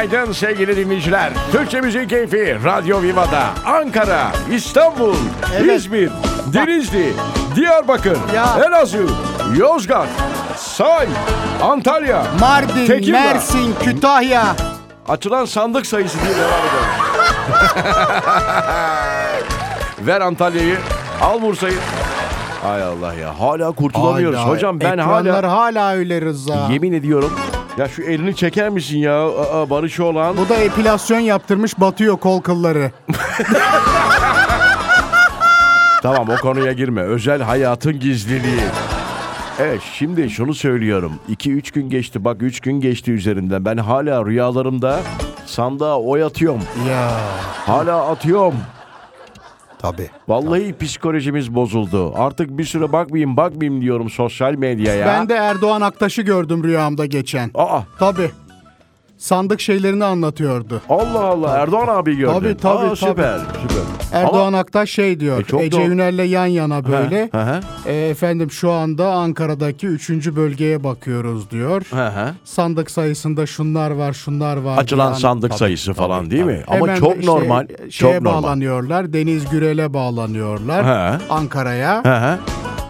Günaydın, sevgili dinleyiciler. Türkçe Müzik Keyfi Radyo Viva'da Ankara, İstanbul, Evet. İzmir, Denizli, Diyarbakır, Ya. Elazığ, Yozgat, Say, Antalya, Mardin, Tekirdağ. Mersin, Kütahya. Açılan sandık sayısı diye devam edelim. Ver Antalya'yı, al Bursa'yı. Hay Allah ya hala kurtulamıyoruz. Hayda, Hocam ben hala hala öyle Rıza. yemin ediyorum. Ya şu elini çeker misin ya Aa, Barış olan? Bu da epilasyon yaptırmış batıyor kol kılları. Tamam o konuya girme. Özel hayatın gizliliği. Evet şimdi şunu söylüyorum. 2-3 gün geçti bak 3 gün geçti üzerinden. Ben hala rüyalarımda sandığa oy atıyorum. Ya Hala atıyorum. Tabii. Vallahi psikolojimiz bozuldu. Artık bir süre bakmayayım bakmayayım diyorum sosyal medyaya. Ben de Erdoğan Aktaş'ı gördüm rüyamda geçen. Aa Tabii. Sandık şeylerini anlatıyordu. Allah Allah Erdoğan abi gördün. Tabii, tabii, Aa, süper süper. Erdoğan Aktaş şey diyor. E, çok Ece doğru. Ünel'le yan yana böyle. Hı hı. E, efendim şu anda Ankara'daki 3. bölgeye bakıyoruz diyor. Hı hı. Sandık sayısında şunlar var, şunlar var. Açılan diye an- sandık Tabii, sayısı falan tabii, değil tabii. mi? Ama Hemen çok işte normal. Şeye çok normal. bağlanıyorlar. Deniz Gürel'e bağlanıyorlar. He. Ankara'ya.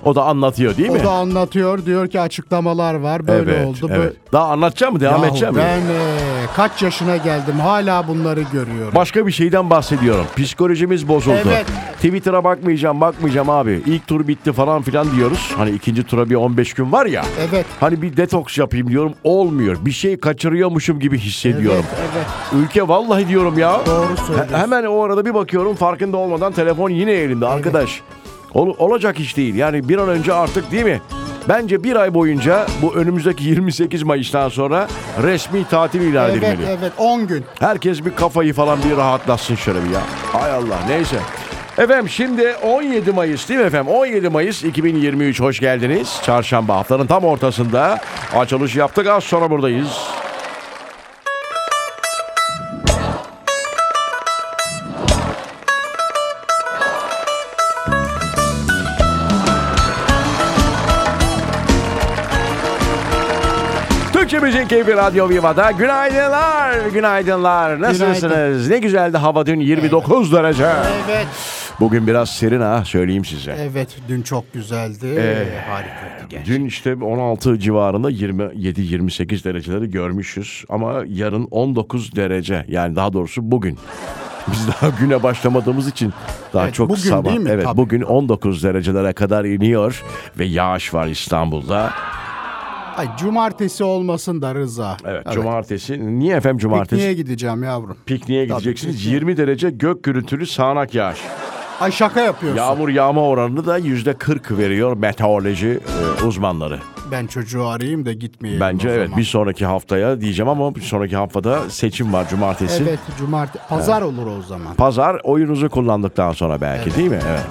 O da anlatıyor değil mi? O da anlatıyor. Diyor ki açıklamalar var. Böyle evet, oldu. evet. Daha anlatacağım mı? Devam Yahu edeceğim mi? ben e, kaç yaşına geldim hala bunları görüyorum. Başka bir şeyden bahsediyorum. Psikolojimiz bozuldu. Evet. Twitter'a bakmayacağım, bakmayacağım abi. İlk tur bitti falan filan diyoruz. Hani ikinci tura bir 15 gün var ya. Evet. Hani bir detoks yapayım diyorum. Olmuyor. Bir şey kaçırıyormuşum gibi hissediyorum. Evet, evet. Ülke vallahi diyorum ya. Doğru söylüyorsun. hemen o arada bir bakıyorum farkında olmadan telefon yine elimde arkadaş. Ol- olacak iş değil. Yani bir an önce artık değil mi? Bence bir ay boyunca bu önümüzdeki 28 Mayıs'tan sonra resmi tatil ilan Evet, edilmeli. evet. 10 gün. Herkes bir kafayı falan bir rahatlatsın şöyle bir ya. Hay Allah neyse. Efendim şimdi 17 Mayıs değil mi efendim? 17 Mayıs 2023 hoş geldiniz. Çarşamba haftanın tam ortasında açılış yaptık az sonra buradayız. Müzik Keyfi Radyo Viva'da günaydınlar, günaydınlar. Nasılsınız? Ne güzeldi hava dün 29 derece. Evet. Bugün biraz serin ha söyleyeyim size. Evet. Dün çok güzeldi. Ee, Harikaydı gerçekten. Dün işte 16 civarında 27-28 dereceleri görmüşüz ama yarın 19 derece yani daha doğrusu bugün. Biz daha güne başlamadığımız için daha Evet, çok bugün sabah. değil mi? Evet Tabii. bugün 19 derecelere kadar iniyor ve yağış var İstanbul'da. Ay, cumartesi olmasın da Rıza. Evet, cumartesi. Niye efendim cumartesi? Pikniğe gideceğim yavrum. Pikniğe Tabii, gideceksiniz. pikniğe. 20 derece gök gürültülü sağanak yağış. Ay şaka yapıyorsun. Yağmur yağma oranını da yüzde 40 veriyor meteoroloji e, uzmanları. Ben çocuğu arayayım da gitmeyelim Bence evet zaman. bir sonraki haftaya diyeceğim ama bir sonraki haftada seçim var cumartesi. Evet cumartesi. Pazar olur o zaman. Pazar oyunuzu kullandıktan sonra belki değil mi? Evet.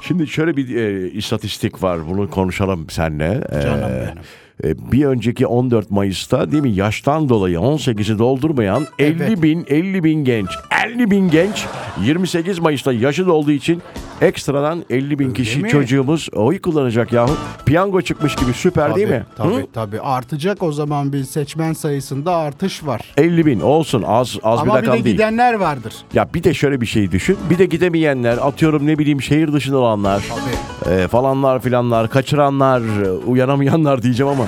Şimdi şöyle bir e, istatistik var. Bunu konuşalım seninle. E, Canım benim. E, bir önceki 14 Mayıs'ta değil mi yaştan dolayı 18'i doldurmayan 50 Evet. bin 50 bin genç 50 bin genç 28 Mayıs'ta yaşı dolduğu için ekstradan 50 bin kişi mi? çocuğumuz oy kullanacak yahu. Piyango çıkmış gibi süper değil mi? Tabii Hı? tabii. Artacak o zaman bir seçmen sayısında artış var. 50 bin olsun az az bir Ama bir rakam de değil. gidenler vardır. Ya bir de şöyle bir şey düşün. Bir de gidemeyenler, atıyorum ne bileyim şehir dışında olanlar, Tabii. e, falanlar filanlar, kaçıranlar, e, uyanamayanlar diyeceğim ama.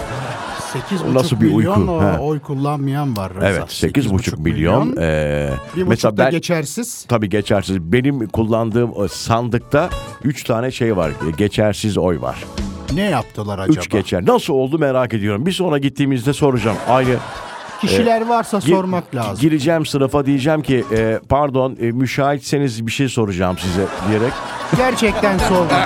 8,5 Nasıl bir milyon uyku? o, oy kullanmayan var. Rıza. Evet 8,5 milyon. e, bir mesela ben geçersiz. tabii geçersiz. Benim kullandığım o sandıkta 3 tane şey var. e, Geçersiz oy var. Ne yaptılar acaba? 3 geçer. Nasıl oldu merak ediyorum. Bir sonra gittiğimizde soracağım. Aynı Kişiler varsa Gi- sormak lazım. Gireceğim sınıfa diyeceğim ki e, pardon e, müsaitseniz bir şey soracağım size diyerek. Gerçekten sordum.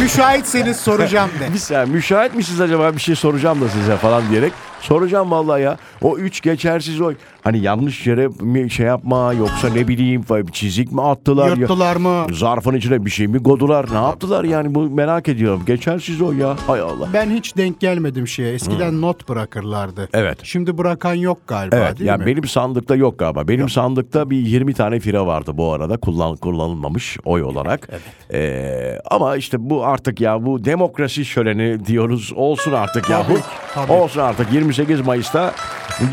Müşahitseniz soracağım de. Bir saniye müsait misiniz acaba bir şey soracağım da size falan diyerek. Soracağım vallahi ya. O üç geçersiz oy. Hani yanlış yere mi şey yapma yoksa ne bileyim çizik mi attılar? ya- Yırttılar mı? Zarfın içine bir şey mi kodular? Ne yaptılar yani bu merak ediyorum. Geçersiz o ya. Hay Allah. Ben hiç denk gelmedim şeye. Eskiden not bırakırlardı. Evet. Şimdi bırakan yok galiba Evet değil yani mi? benim sandıkta yok galiba. Benim sandıkta bir 20 tane fire vardı bu arada kullan, kullanılmamış oy olarak. Ee, ama işte bu artık ya bu demokrasi şöleni diyoruz olsun artık ya bu. Tabii, tabii. Olsun artık 28 Mayıs'ta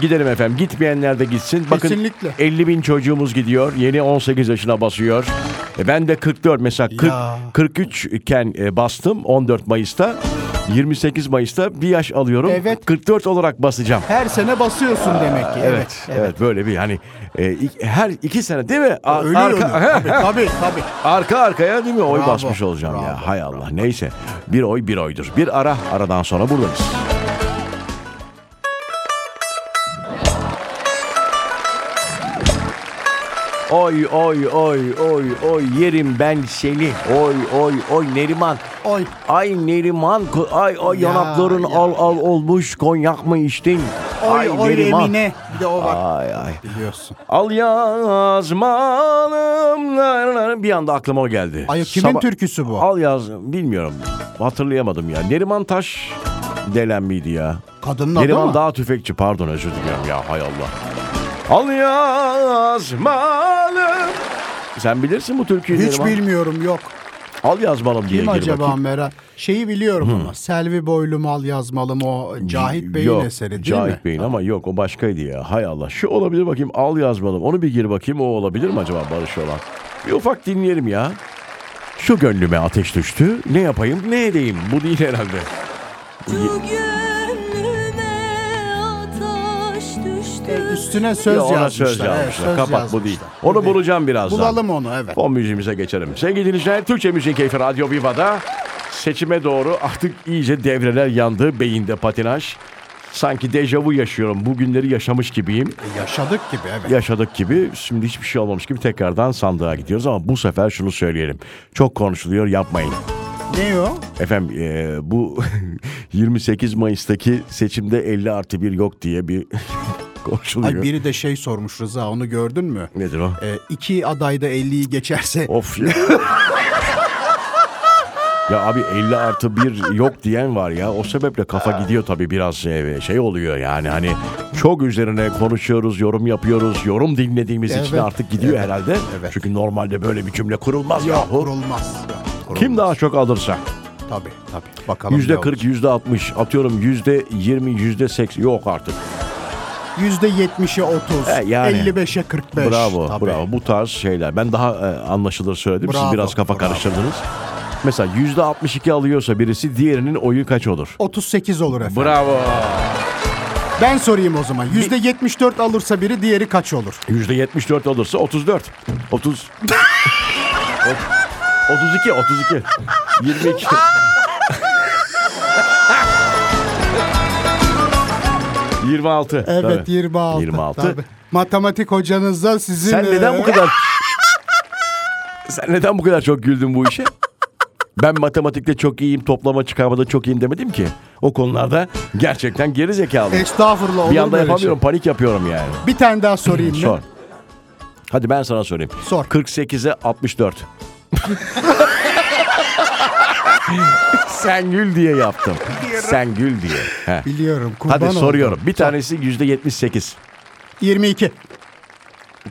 Gidelim efendim. Gitmeyenler de gitsin. Bakın Kesinlikle. 50 bin çocuğumuz gidiyor. Yeni 18 yaşına basıyor. E ben de 44 mesela 40, Ya. 43 iken e, bastım 14 Mayıs'ta. 28 Mayıs'ta bir yaş alıyorum. Evet. 44 olarak basacağım. Her sene basıyorsun demek ki. Evet, evet, böyle bir hani e, ik- her iki sene değil mi? A- Ölü arka, ölü. Tabii tabii. tabii. arka arkaya değil mi oy Bravo, basmış olacağım ya. bravo, Hay Allah. Neyse. Bir oy bir oydur. Bir ara aradan sonra buradayız. Oy oy oy oy oy yerim ben seni. Oy oy oy Neriman. Oy. Ay Neriman ay ay Ya, yanakların ya. al al olmuş konyak mı içtin? Oy ay oy Neriman. Emine. Bir de o var. Ay ay. Biliyorsun. Al yazmalım. Bir anda aklıma o geldi. Ay kimin Sabah- türküsü bu? Al yaz bilmiyorum. Hatırlayamadım ya. Neriman Taş delen miydi ya? Kadının adı Neriman mı? Dağ Tüfekçi pardon özür diliyorum ya hay Allah. Al yazmalım. Sen bilirsin bu türküyü Hiç Neriman. bilmiyorum yok. Al yazmalım diye Kim gir acaba bakayım. merak? Şeyi biliyorum ama. Selvi Boylum Al Yazmalım o Cahit Bey'in Yok, eseri değil Cahit mi? Bey'in ama yok o başkaydı ya. Hay Allah. Şu olabilir bakayım al yazmalım. Onu bir gir bakayım o olabilir mi acaba Barış olan? Bir ufak dinleyelim ya. Şu gönlüme ateş düştü. Ne yapayım ne edeyim? Bu değil herhalde. Şu Üstüne söz Ya ona yazmışlar. söz Evet, yazmışlar. söz Kapat bu değil. yazmışlar. Onu değil. bulacağım birazdan. Bulalım onu evet. Fon müziğimize geçelim. Sevgili dinleyiciler Türkçe Müziğin Keyfi Radyo Viva'da seçime doğru artık iyice devreler yandı. Beyinde patinaj. Sanki dejavu yaşıyorum. Bu günleri yaşamış gibiyim. E, Yaşadık gibi evet. yaşadık gibi şimdi hiçbir şey olmamış gibi tekrardan sandığa gidiyoruz ama bu sefer şunu söyleyelim. Çok konuşuluyor yapmayın. Ne o? Efendim e, bu 28 Mayıs'taki seçimde 50 artı 1 yok diye bir konuşuluyor. Ay biri de şey sormuş Rıza onu gördün mü? Nedir o? E, iki aday da 50'yi geçerse Of ya. ya abi 50 artı 1 yok diyen var ya. O sebeple kafa gidiyor tabii biraz e, şey oluyor yani. Hani çok üzerine konuşuyoruz, yorum yapıyoruz. Yorum dinlediğimiz için Evet, artık gidiyor evet, herhalde. evet. Çünkü normalde böyle bir cümle kurulmaz ya. kurulmaz. Kim Kurulmaz. daha çok alırsa? Tabii tabii. Bakalım Yüzde ne 40, olacak. yüzde 60, atıyorum yüzde 20, yüzde 80 yok artık. Yüzde 70'e 30, E, yani. 55'e 45. bravo, tabii. bravo. Bu tarz şeyler. Ben daha e, anlaşılır söyledim. Siz Bravo, biraz kafa bravo. karıştırdınız. Mesela yüzde 62 alıyorsa birisi diğerinin oyu kaç olur? 38 olur efendim. Bravo. Ben sorayım o zaman. Yüzde 74 alırsa biri diğeri kaç olur? Yüzde 74 olursa 34. 30. Ot- 32, 32. 22. Yirmi altı. Evet tabii. 26. 26. Tabii. Matematik hocanız da sizin... Sen neden e, bu kadar... Sen neden bu kadar çok güldün bu işe? Ben matematikte çok iyiyim, toplama çıkarmada çok iyiyim demedim ki. O konularda gerçekten geri zekalı. Estağfurullah Bir anda yapamıyorum, şey. panik yapıyorum yani. Bir tane daha sorayım mı? Sor. Hadi ben sana sorayım. Sor. 48'e 64. Sen gül diye yaptım. Sen gül diye. He. Biliyorum. Kurban Hadi oldum. soruyorum. Bir tanesi yüzde 78. 22.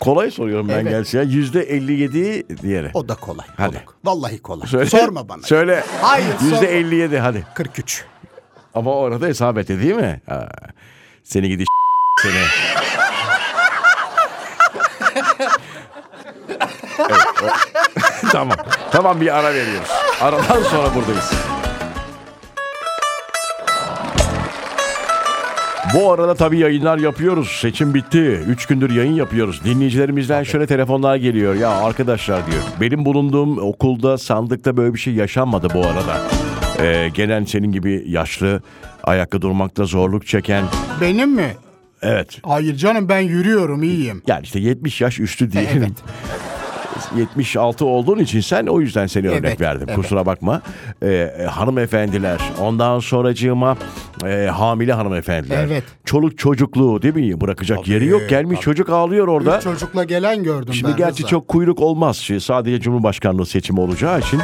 Kolay soruyorum ben Evet. gerçi ya. Yüzde 57 diğeri. O da kolay. o Hadi. da- Vallahi kolay. Söyle. Sorma bana. Söyle. Hayır, Yüzde sorma. 57 hadi. 43. Ama orada hesap etti değil mi? Ha. Seni gidi seni. Evet, o- tamam. Tamam bir ara veriyoruz. Aradan sonra buradayız. Bu arada tabii yayınlar yapıyoruz. Seçim bitti. Üç gündür yayın yapıyoruz. Dinleyicilerimizden şöyle telefonlar geliyor. Ya arkadaşlar diyor. Benim bulunduğum okulda sandıkta böyle bir şey yaşanmadı bu arada. Ee, gelen senin gibi yaşlı, ayakta durmakta zorluk çeken. Benim mi? Evet. Hayır canım ben yürüyorum iyiyim. Yani işte 70 yaş üstü diyelim. Evet. 76 olduğun için sen o yüzden seni örnek Evet, verdim. evet. Kusura bakma. Ee, e, hanımefendiler, ondan sonracığıma e, hamile hanımefendiler. Evet. Çoluk çocukluğu değil mi? Bırakacak Tabii, yeri yok. Gelmiş tabii. çocuk ağlıyor orada. Üç çocukla gelen gördüm Şimdi ben. gerçi Rıza. çok kuyruk olmaz. Şey, Sadece Cumhurbaşkanlığı seçimi olacağı için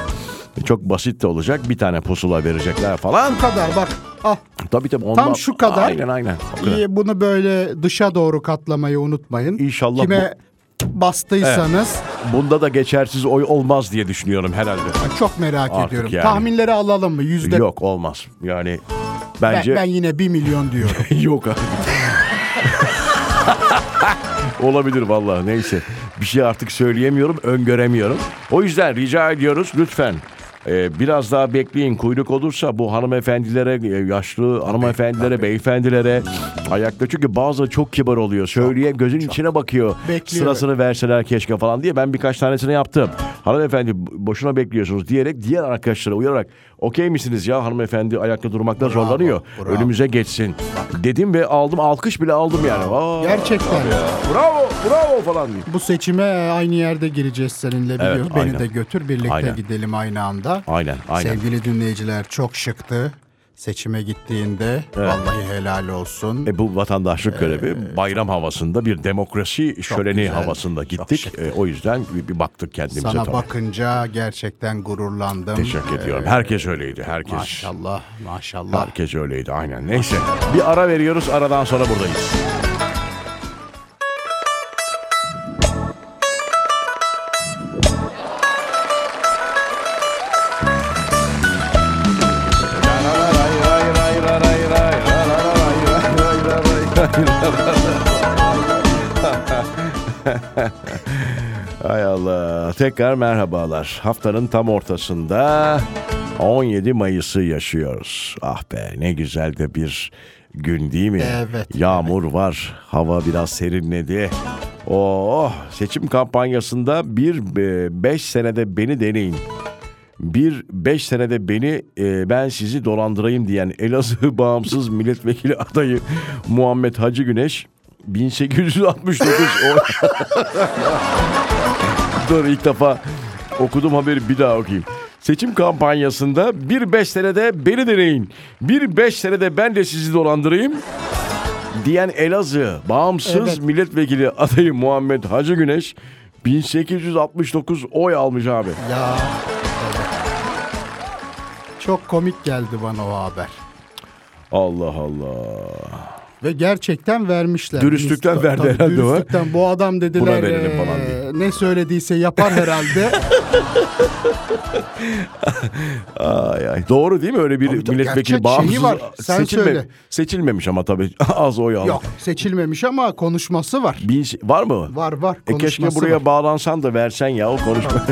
çok basit de olacak. Bir tane pusula verecekler falan. Bu kadar bak. Ah, Tabii tabii. Ondan... Tam şu kadar. Aynen aynen. Kadar. bunu böyle dışa doğru katlamayı unutmayın. İnşallah Kime bastıysanız Bunda da geçersiz oy olmaz diye düşünüyorum herhalde. çok merak Artık ediyorum. yani. Tahminleri alalım mı? Yüzde Yok olmaz. Yani ben, bence ben yine bir milyon diyorum. yok abi. Olabilir vallahi neyse. Bir şey artık söyleyemiyorum, öngöremiyorum. O yüzden rica ediyoruz lütfen e, biraz daha bekleyin. Kuyruk olursa bu hanımefendilere, e, yaşlı hanımefendilere, beyefendilere ayakta. Çünkü bazıları çok kibar oluyor. Söyleye gözün içine bakıyor. Bekliyor. Sırasını verseler keşke falan diye. Ben birkaç tanesini yaptım. Hanımefendi boşuna bekliyorsunuz diyerek diğer arkadaşlara uyararak okey misiniz ya hanımefendi ayakta durmakta zorlanıyor. bravo. Önümüze geçsin. Dedim ve aldım alkış bile aldım yani. Aa, Gerçekten. Bravo, bravo falan diye. Bu seçime aynı yerde gireceğiz seninle biliyoruz. Beni aynen. de götür birlikte Aynen. gidelim aynı anda. Aynen, aynen. Sevgili dinleyiciler çok şıktı. Seçime gittiğinde vallahi helal olsun. E bu vatandaşlık görevi bayram havasında bir demokrasi şöleni güzel, havasında gittik. E, o yüzden bir, bir baktık kendimize Sana tabii. bakınca gerçekten gururlandım. Teşekkür ediyorum. Herkes öyleydi. Herkes. Maşallah, maşallah. Herkes öyleydi aynen. Neyse. Bir ara veriyoruz. Aradan sonra buradayız. Hay Allah. Tekrar merhabalar. Haftanın tam ortasında 17 Mayıs'ı yaşıyoruz. Ah be ne güzel de bir gün değil mi? Evet, Yağmur var. Hava biraz serinledi. Oh seçim kampanyasında bir 5 senede beni deneyin. Bir 5 senede beni e, ben sizi dolandırayım diyen Elazığ bağımsız milletvekili adayı Muhammed Hacı Güneş 1869 o- Dur ilk defa okudum haberi bir daha okuyayım. Seçim kampanyasında bir beş senede beni deneyin. Bir beş senede ben de sizi dolandırayım. Diyen Elazığ bağımsız Evet. milletvekili adayı Muhammed Hacı Güneş 1869 oy almış abi. Ya. Çok komik geldi bana o haber. Allah Allah. Ve gerçekten vermişler. Dürüstlükten Biz- verdi tabii herhalde o. Dürüstlükten bu adam dediler Buna verelim eee, falan diye. ne söylediyse yapar herhalde. Ay ay. Doğru değil mi öyle bir Tabii tabii, milletvekili bağımsız var. Sen söyle. seçilmemiş ama tabii az oy aldı. Yok seçilmemiş ama konuşması var. Bin, var mı? Var var E keşke buraya var. bağlansan da versen ya o konuşma.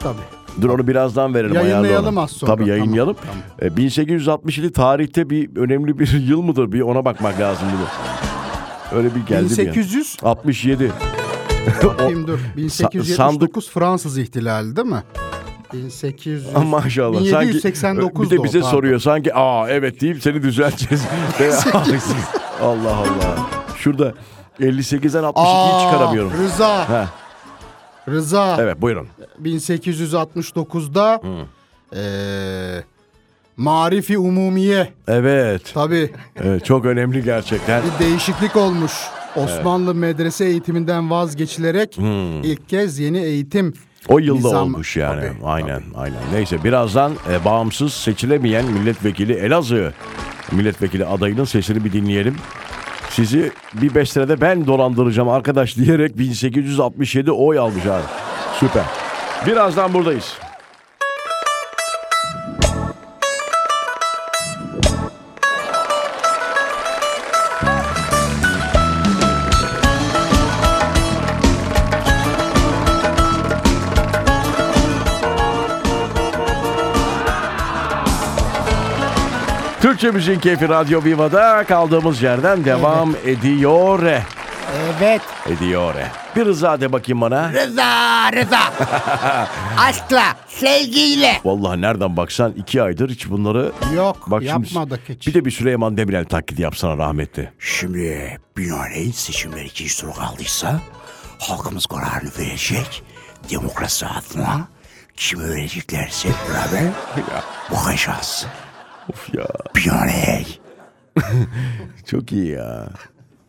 Tabii. Dur onu birazdan verelim. Yayınlayalım az sonra. Tabii yayınlayalım. Tamam, E, 1867 tarihte bir önemli bir yıl mıdır? Bir ona bakmak lazım bunu. Öyle bir geldi bir 1800 an. 67. bakayım dur. 1879 sandık- Fransız ihtilali değil mi? 1800 Ah, Maşallah. 1789 Sanki, bir de bize pardon. soruyor. Sanki aa evet deyip seni düzelteceğiz. Allah Allah. Şurada 58'den 62'yi Aa, çıkaramıyorum. Rıza. Ha, Rıza. evet buyurun. 1869'da eee Marifi Umumiye. Evet. Tabii evet. Çok önemli gerçekten. bir değişiklik olmuş. Osmanlı medrese eğitiminden vazgeçilerek ilk kez yeni eğitim O yılda nizam- olmuş yani. Tabii, aynen, aynen. Neyse birazdan e, bağımsız seçilemeyen milletvekili Elazığ milletvekili adayının sesini bir dinleyelim. Sizi bir beş senede ben dolandıracağım arkadaş diyerek 1867 oy almış abi. Süper. Birazdan buradayız. Türkçe Müziğin Keyfi Radyo Viva'da kaldığımız yerden devam ediyor. Evet. Ediyor. Bir rıza de bakayım bana. Rıza, Rıza. Aşkla, sevgiyle. Vallahi nereden baksan iki aydır hiç bunları... Yok Bak şimdi yapmadık hiç. Bir de bir Süleyman Demirel taklidi yapsana rahmetli. Şimdi binaenaleyh seçimler ikinci tura kaldıysa halkımız kararını verecek. Demokrasi adına kimi vereceklerse beraber bakacağız. Of ya Binaenaleyh. çok iyi ya.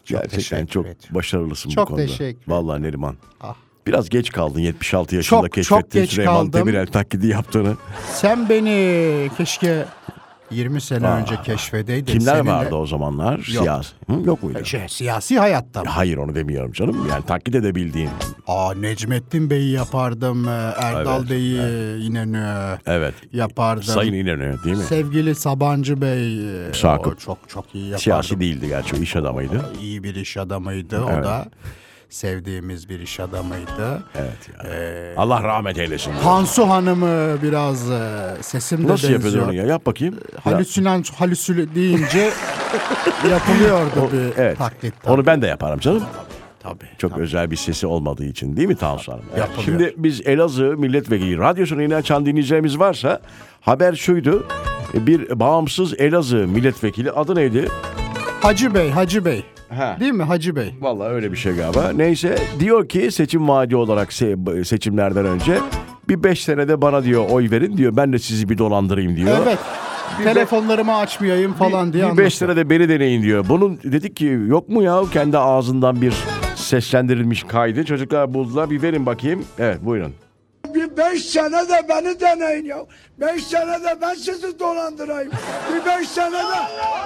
Gerçekten teşekkür çok başarılısın Çok bu konuda. teşekkür Vallahi Neriman. Ah. Biraz geç kaldın 76 yaşında Çok, keşfettin çok geç Süleyman kaldım. Demirel taklidi yaptığını. Sen beni keşke 20 sene önce keşfedeydi. Kimler Seninle- vardı o zamanlar? Siyasi. Hı, yok muydu? Şey, siyasi hayatta mı? Hayır onu demiyorum canım. Yani taklit edebildiğin. Aa Necmettin Bey'i yapardım. e, Erdal Evet, Bey'i İnönü Evet. yapardım. Sayın İnönü değil mi? Sevgili Sabancı Bey. e, Sakıp. o çok çok iyi yapardım. Siyasi değildi gerçi iş adamıydı. İyi bir iş adamıydı. O da sevdiğimiz bir iş adamıydı. Evet ya. Ee, Allah rahmet eylesin. Tansu Hanım'ı biraz e, sesimde Nasıl yapıyordun benziyor. onu ya? Yap bakayım. Ya, Halüsinan, halüsülü deyince yapılıyordu bir evet. taklit. Onu ben de yaparım canım. tabii. Çok özel bir sesi olmadığı için değil mi Tansu Hanım? Evet. Yapılıyor. Şimdi biz Elazığ milletvekili radyosunu yine açan dinleyicilerimiz varsa haber şuydu. Bir bağımsız Elazığ milletvekili adı neydi? Hacı Bey, Hacı Bey. Ha. Değil mi Hacı Bey? Vallahi öyle bir şey galiba. Neyse diyor ki seçim vaadi olarak se- seçimlerden önce bir beş senede bana diyor oy verin diyor. Ben de sizi bir dolandırayım diyor. Evet. Telefonlarımı açmayayım falan diye Bir anlatıyor. beş senede beni deneyin diyor. Bunun dedik ki yok mu ya kendi ağzından bir seslendirilmiş kaydı. Çocuklar buldular bir verin bakayım. Evet buyurun. Beş sene de beni deneyin ya. Beş sene de ben sizi dolandırayım. Bir beş sene de,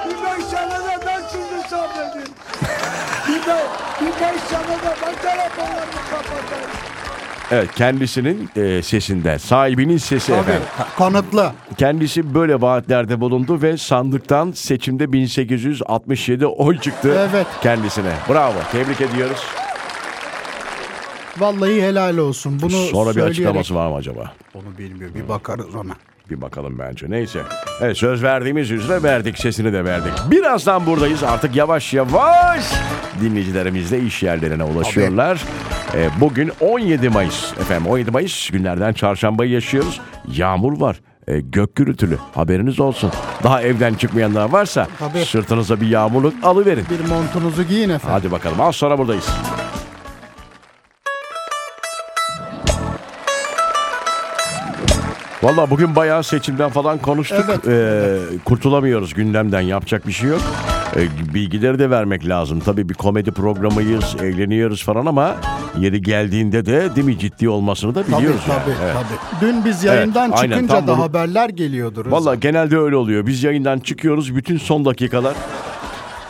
bir beş sene de ben sizi sabredeyim. Bir, be, bir beş sene de ben telefonlarımı kapatayım. Evet kendisinin e, sesinden sahibinin sesi Tabii. efendim. Kanıtlı. Kendisi böyle vaatlerde bulundu ve sandıktan seçimde 1867 oy çıktı Evet. kendisine. Bravo tebrik ediyoruz. Vallahi helal olsun. Bunu Sonra bir söyleyerek- açıklaması var mı acaba? Onu bilmiyorum. Bir bakarız ona. Bir bakalım bence. Neyse. Evet söz verdiğimiz üzere verdik. Sesini de verdik. Birazdan buradayız. Artık yavaş yavaş dinleyicilerimiz de iş yerlerine ulaşıyorlar. Ee, bugün 17 Mayıs. Efendim 17 Mayıs günlerden çarşambayı yaşıyoruz. Yağmur var. Ee, gök gürültülü. Haberiniz olsun. Daha evden çıkmayanlar varsa Tabii. sırtınıza bir yağmurluk alıverin. Bir montunuzu giyin efendim. Hadi bakalım. Az sonra buradayız. Valla bugün bayağı seçimden falan konuştuk. Evet. Ee, kurtulamıyoruz gündemden. Yapacak bir şey yok. Ee, bilgileri de vermek lazım. Tabii bir komedi programıyız, eğleniyoruz falan ama yeri geldiğinde de değil mi ciddi olmasını da Tabii biliyoruz. tabii, yani. Evet. tabii. Dün biz yayından Evet, aynen, çıkınca tam da bunu- haberler geliyordur. Valla genelde öyle oluyor. Biz yayından çıkıyoruz bütün son dakikalar.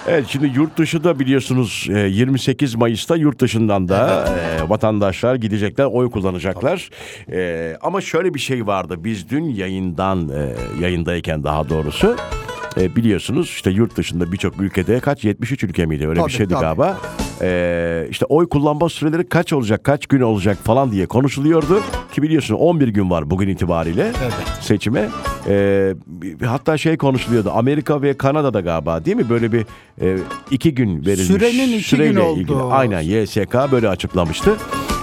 Evet şimdi yurt dışı da biliyorsunuz e, 28 Mayıs'ta yurt dışından da e, vatandaşlar gidecekler, oy kullanacaklar. E, ama şöyle bir şey vardı. Biz dün yayından e, yayındayken daha doğrusu e, biliyorsunuz işte yurt dışında birçok ülkede kaç 73 ülke miydi öyle Tabii, bir şeydi tabii. galiba. E, işte oy kullanma süreleri kaç olacak, kaç gün olacak falan diye konuşuluyordu. Ki biliyorsun 11 gün var bugün itibariyle Evet. seçime. Bir- hatta şey konuşuluyordu. Amerika ve Kanada'da galiba değil mi? Böyle bir e, iki gün verilmiş. Sürenin iki süreyle gün oldu. ilgili. Aynen YSK böyle açıklamıştı.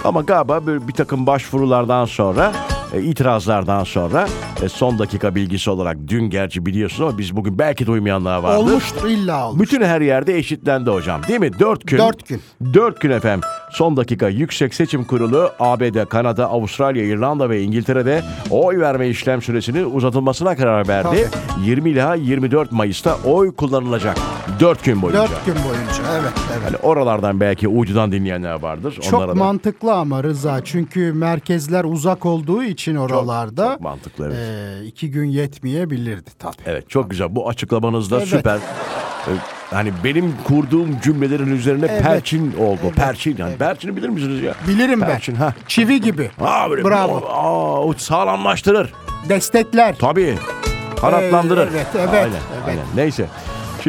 Ama galiba böyle bir takım başvurulardan sonra e, itirazlardan sonra e, son dakika bilgisi olarak dün gerçi biliyorsunuz ama biz bugün belki duymayanlar vardı. Olmuştur illa olmuş. Bütün her yerde eşitlendi hocam değil mi? Dört gün. Dört gün. Dört gün efendim. Son dakika Yüksek Seçim Kurulu ABD, Kanada, Avustralya, İrlanda ve İngiltere'de oy verme işlem süresinin uzatılmasına karar verdi. 20 ila 24 Mayıs'ta oy kullanılacak. Dört gün boyunca. Dört gün boyunca. Evet, evet. Hani oralardan belki uydudan dinleyenler vardır. Çok Onlara da mantıklı ama Rıza. Çünkü merkezler uzak olduğu için oralarda çok mantıklı, evet. e, iki gün yetmeyebilirdi tabii. Evet çok güzel. Bu açıklamanız da Evet. süper. Ee, Hani benim kurduğum cümlelerin üzerine perçin oldu. Perçin yani. Perçini bilir misiniz ya? Bilirim Perçin, ben. ha. Çivi gibi. Böyle, Bravo. O, aa, o sağlamlaştırır. Destekler. Tabii. Kanatlandırır. Ee, evet, evet, Aynen, evet. aynen. Neyse.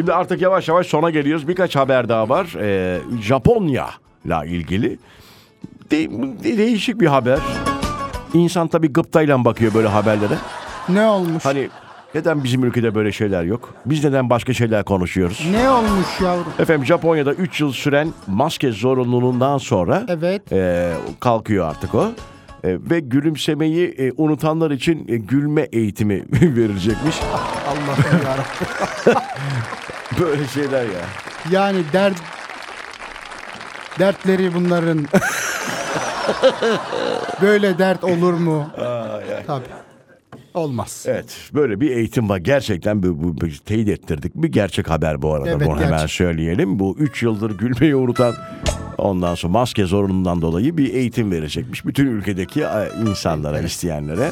Şimdi artık yavaş yavaş sona geliyoruz. Birkaç haber daha var. Ee, Japonya ile ilgili. De- de- değişik bir haber. İnsan tabii gıptayla bakıyor böyle haberlere. Ne olmuş? Hani neden bizim ülkede böyle şeyler yok? Biz neden başka şeyler konuşuyoruz? Ne olmuş yavrum? Efendim Japonya'da 3 yıl süren maske zorunluluğundan sonra Evet. e, kalkıyor artık o. E, ve gülümsemeyi e, unutanlar için e, gülme eğitimi verilecekmiş. Allah'ım yarabbim. Böyle şeyler ya. Yani dert dertleri bunların böyle dert olur mu? Tabii. Olmaz. Evet böyle bir eğitim var. Gerçekten bu, bu, bu teyit ettirdik. Bir gerçek haber bu arada. Evet, Bunu hemen gerçek. söyleyelim. Bu 3 yıldır gülmeyi unutan ondan sonra maske zorunluluğundan dolayı bir eğitim verecekmiş. Bütün ülkedeki e, insanlara, isteyenlere.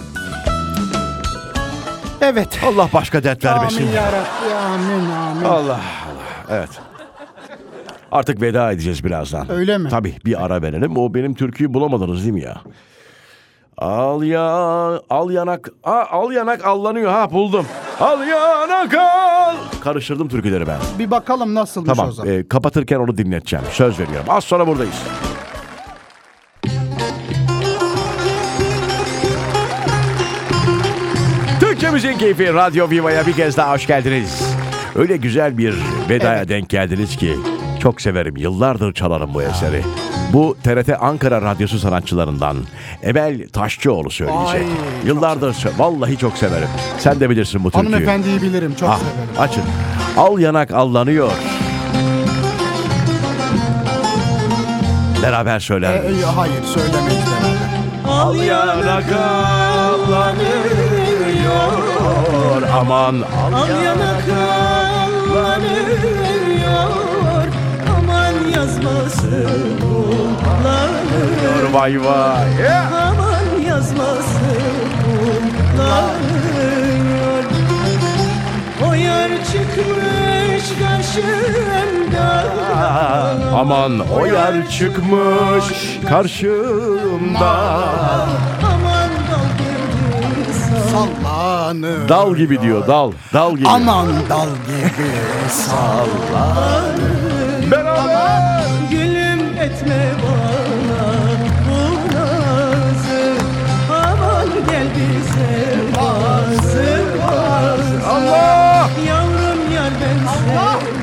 Evet. Allah başka dert vermesin. Amin yarabbi. Amin amin. Allah Allah. Evet. Artık veda edeceğiz birazdan. Öyle mi? Tabii bir ara verelim. O benim türküyü bulamadınız değil mi ya? Al ya al yanak Aa, al yanak allanıyor ha buldum. Al yanak al. Karıştırdım türküleri ben. Bir bakalım nasılmış o Tamam zaman. e, kapatırken onu dinleteceğim. Söz veriyorum. Az sonra buradayız. Türkçemizin keyfi Radyo Viva'ya bir kez daha hoş geldiniz. Öyle güzel bir vedaya denk geldiniz ki çok severim. Yıllardır çalarım bu eseri. Bu TRT Ankara Radyosu sanatçılarından Emel Taşçıoğlu söyleyecek. Ay, Yıllardır sö- vallahi çok severim. Sen de bilirsin bu türküyü. Hanımefendiyi bilirim. Çok Ah, severim. açın. Al yanak allanıyor. Beraber E, söyler. e, hayır söylemeyiz beraber. Al yanak allanıyor. Aman al Al yanak allanıyor yazmasın kullanır vay vay. Yeah. Aman yazmasın kullanır O yar çıkmış karşımda Aman o yer çıkmış karşımda. Aman dal gibi sal Sallanır. Dal gibi diyor dal. Dal gibi. Aman dal gibi Beraber. Gülüm etme bana bu nazı Aman gel bize bazı bazı Allah. Yavrum yar ben seni alır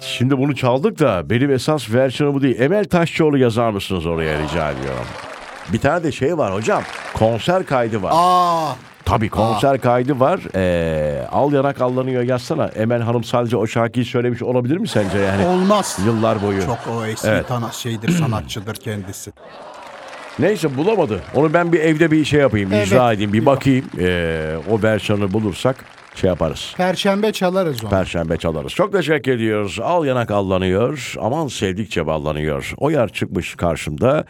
Şimdi bunu çaldık da benim esas versiyonu bu değil. Emel Taşçıoğlu yazar mısınız oraya rica ediyorum. Bir tane de şey var hocam. Konser kaydı var. Aa, Tabii konser kaydı var. Ee, al yanak allanıyor yazsana. Emel Hanım sadece o şarkıyı söylemiş olabilir mi sence yani? olmaz. Yıllar boyu. Çok o eski Evet. tanı şeydir, sanatçıdır kendisi. Neyse bulamadı. Onu ben bir evde bir şey yapayım, Evet. icra edeyim, bir bakayım. Ee, o versiyonu bulursak şey yaparız. Perşembe çalarız onu. Perşembe çalarız. Çok teşekkür ediyoruz. Al yanak allanıyor. Aman sevdikçe ballanıyor. O yer çıkmış karşımda.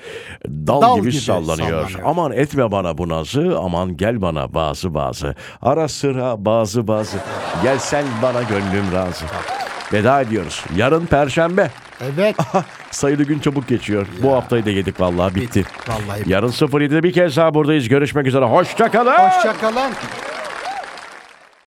Dal, Dal gibi, gibi sallanıyor. sallanıyor. Aman etme bana bu nazı. Aman gel bana bazı bazı. Ara sıra bazı bazı. Gel sen bana gönlüm razı. Veda ediyoruz. Yarın perşembe. Evet. Sayılı gün çabuk geçiyor. Bu haftayı da yedik vallahi bitti. Vallahi. Yarın 07'de bir kez daha buradayız. Görüşmek üzere. Hoşça kalın. Hoşçakalın.